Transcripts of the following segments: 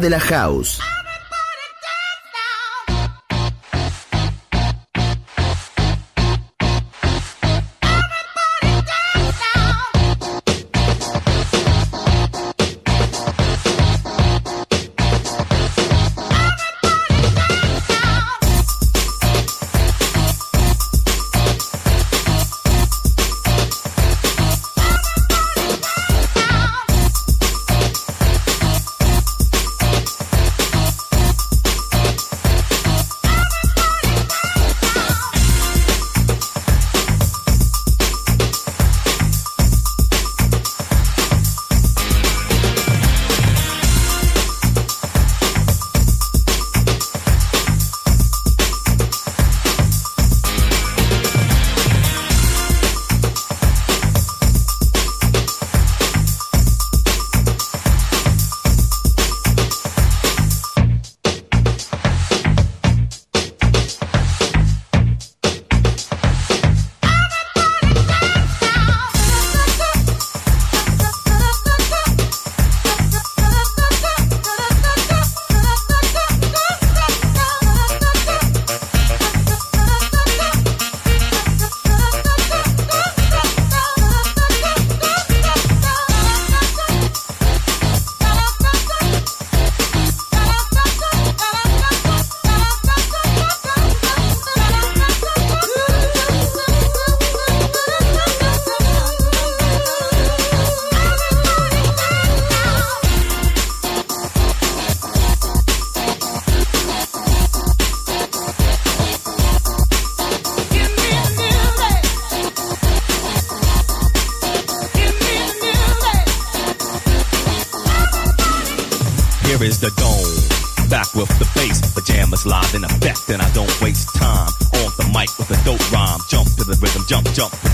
De la house. jump.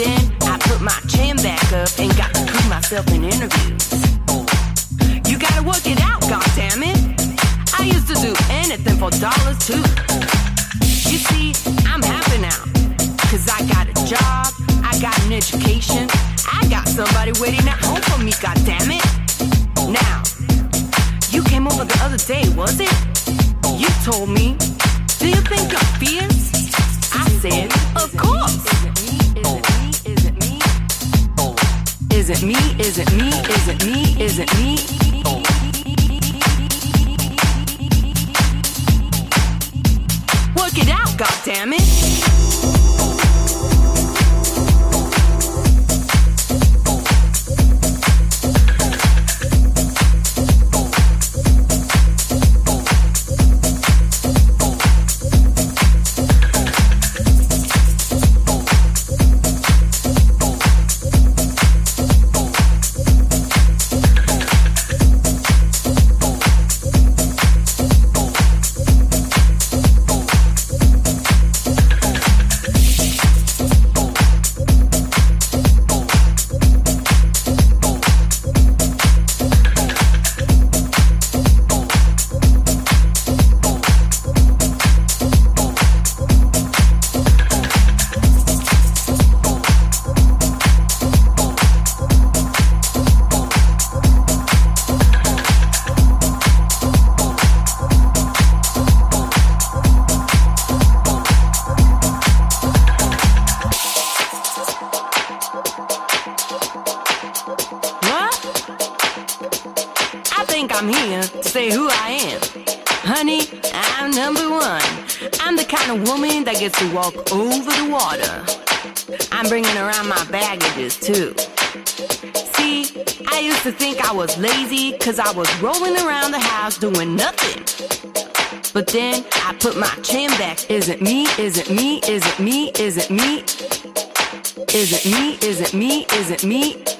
Then I put my chin back up and got to prove myself in interviews. You gotta work it out, goddammit. I used to do anything for dollars too. You see, I'm happy now. Cause I got a job, I got an education, I got somebody waiting at home for me, goddammit. Now, you came over the other day, was it? You told me, do you think I'm fierce? I said, of course. Is it me? Is it me? Is it me? Is it me? Work it out, goddammit! think I'm here to say who I am. Honey, I'm number one. I'm the kind of woman that gets to walk over the water. I'm bringing around my baggages too. See, I used to think I was lazy because I was rolling around the house doing nothing. But then I put my chin back. Is it me? Is it me? Is it me? Is it me? Is it me? Is it me? Is it me? Is it me?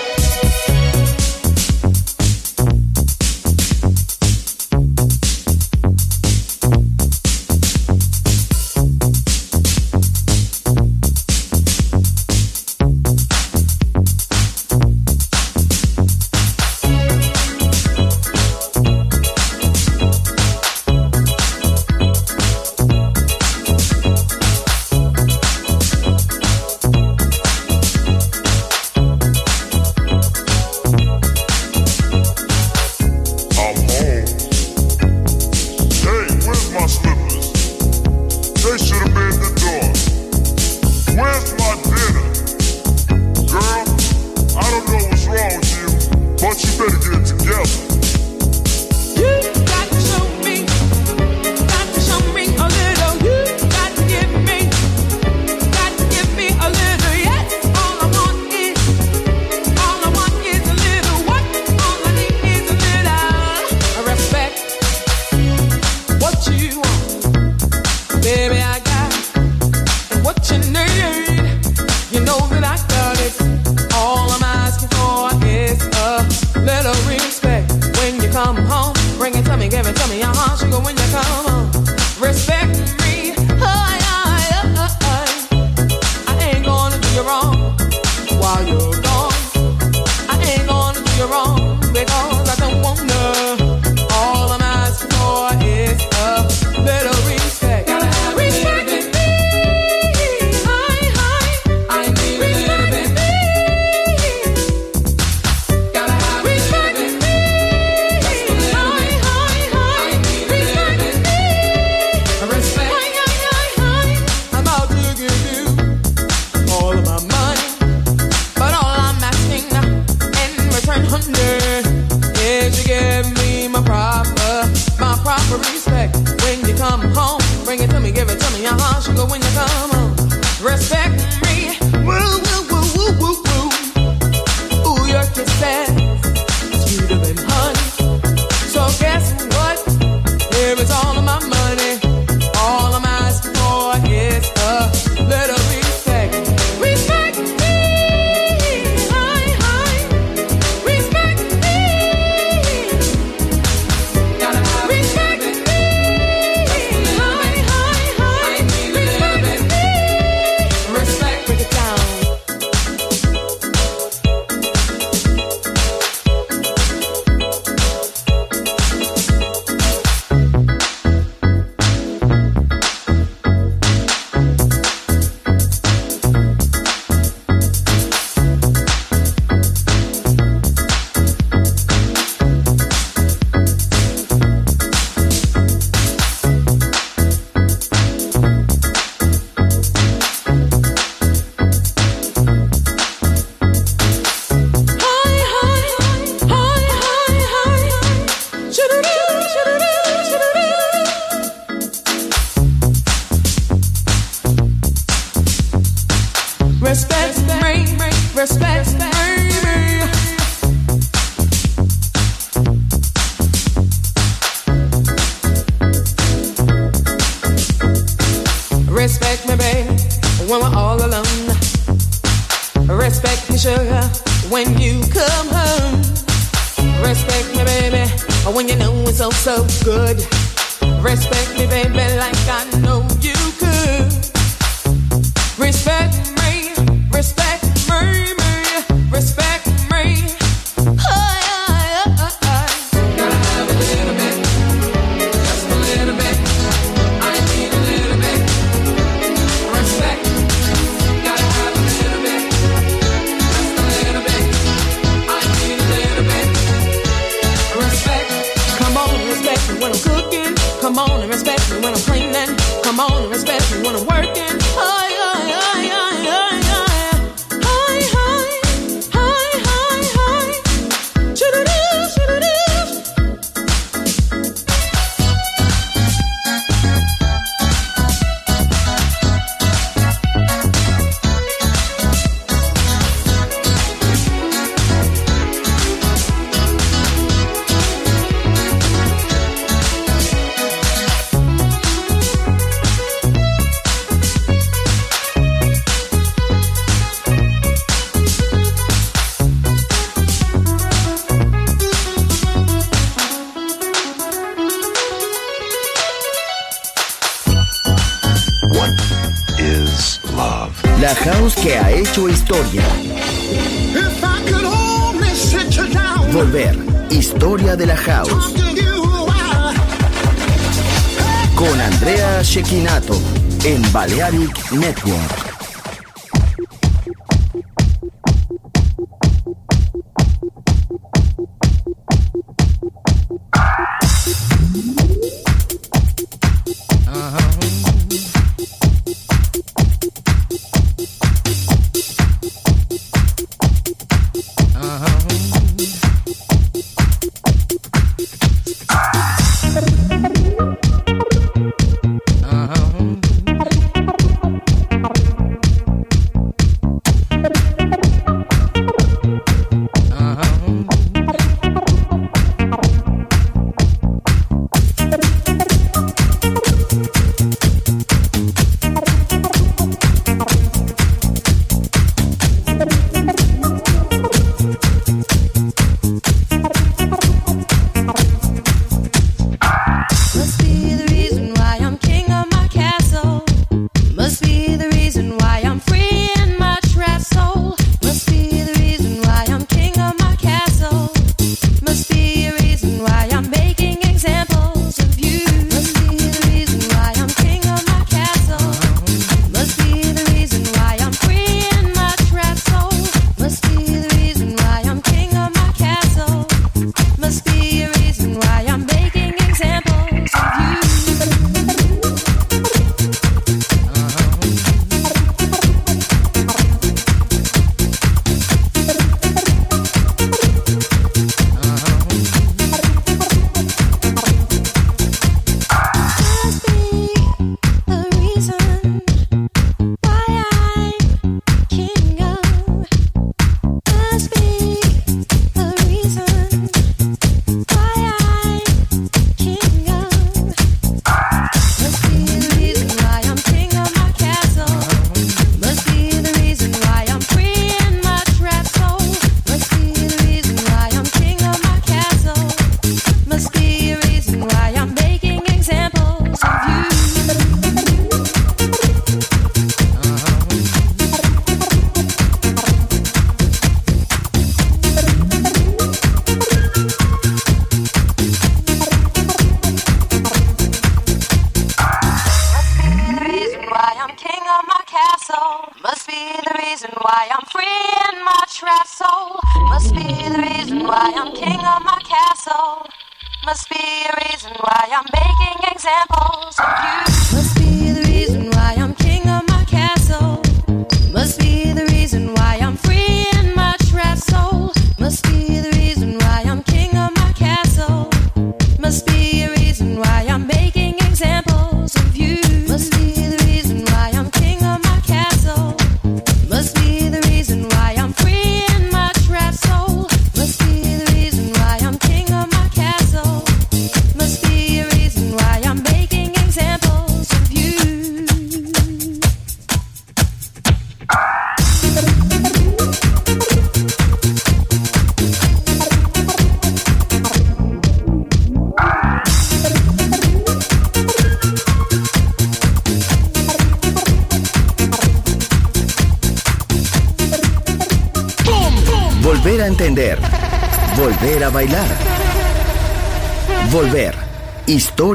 sugar when you come. Respect. When you know it's so, so good. Respect me, baby, like I know you could. Respect me, respect Balearic Network.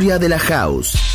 De la house.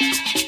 you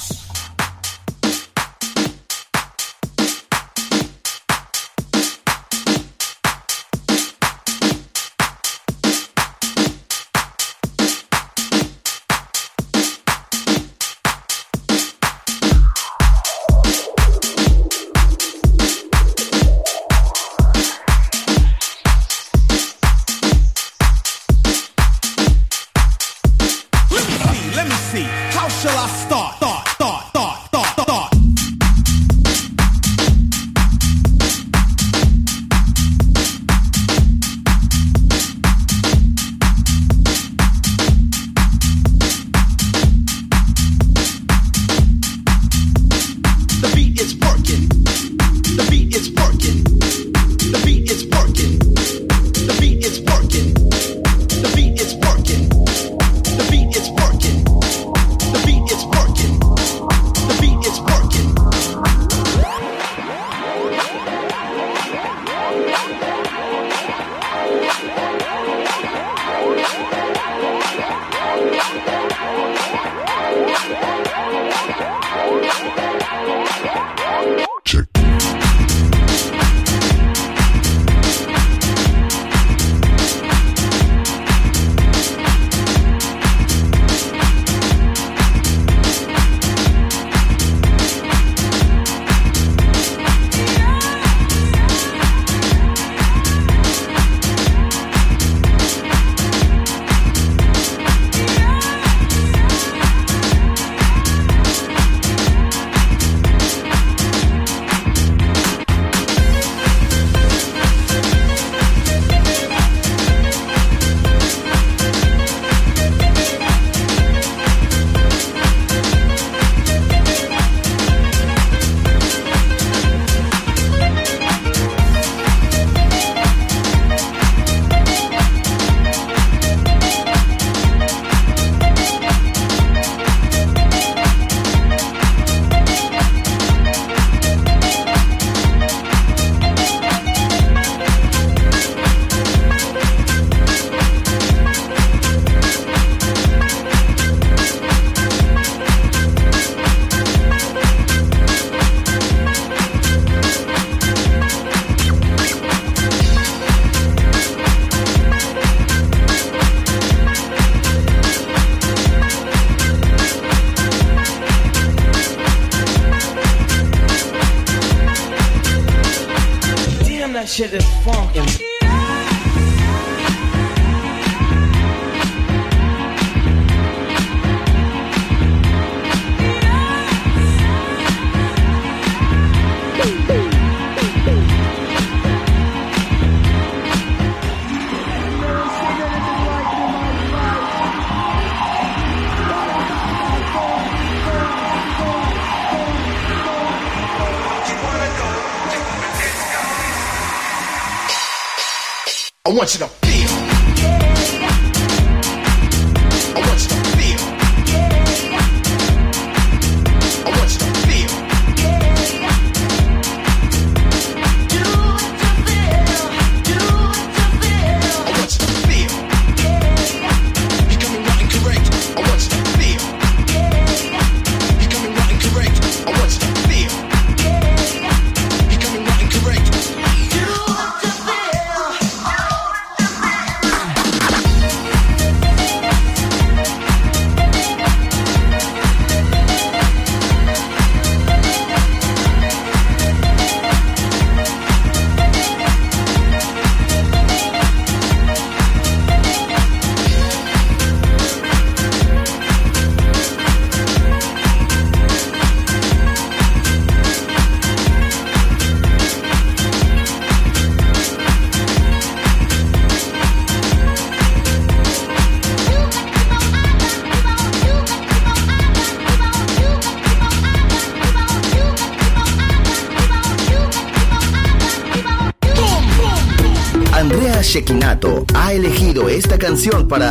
Want you to para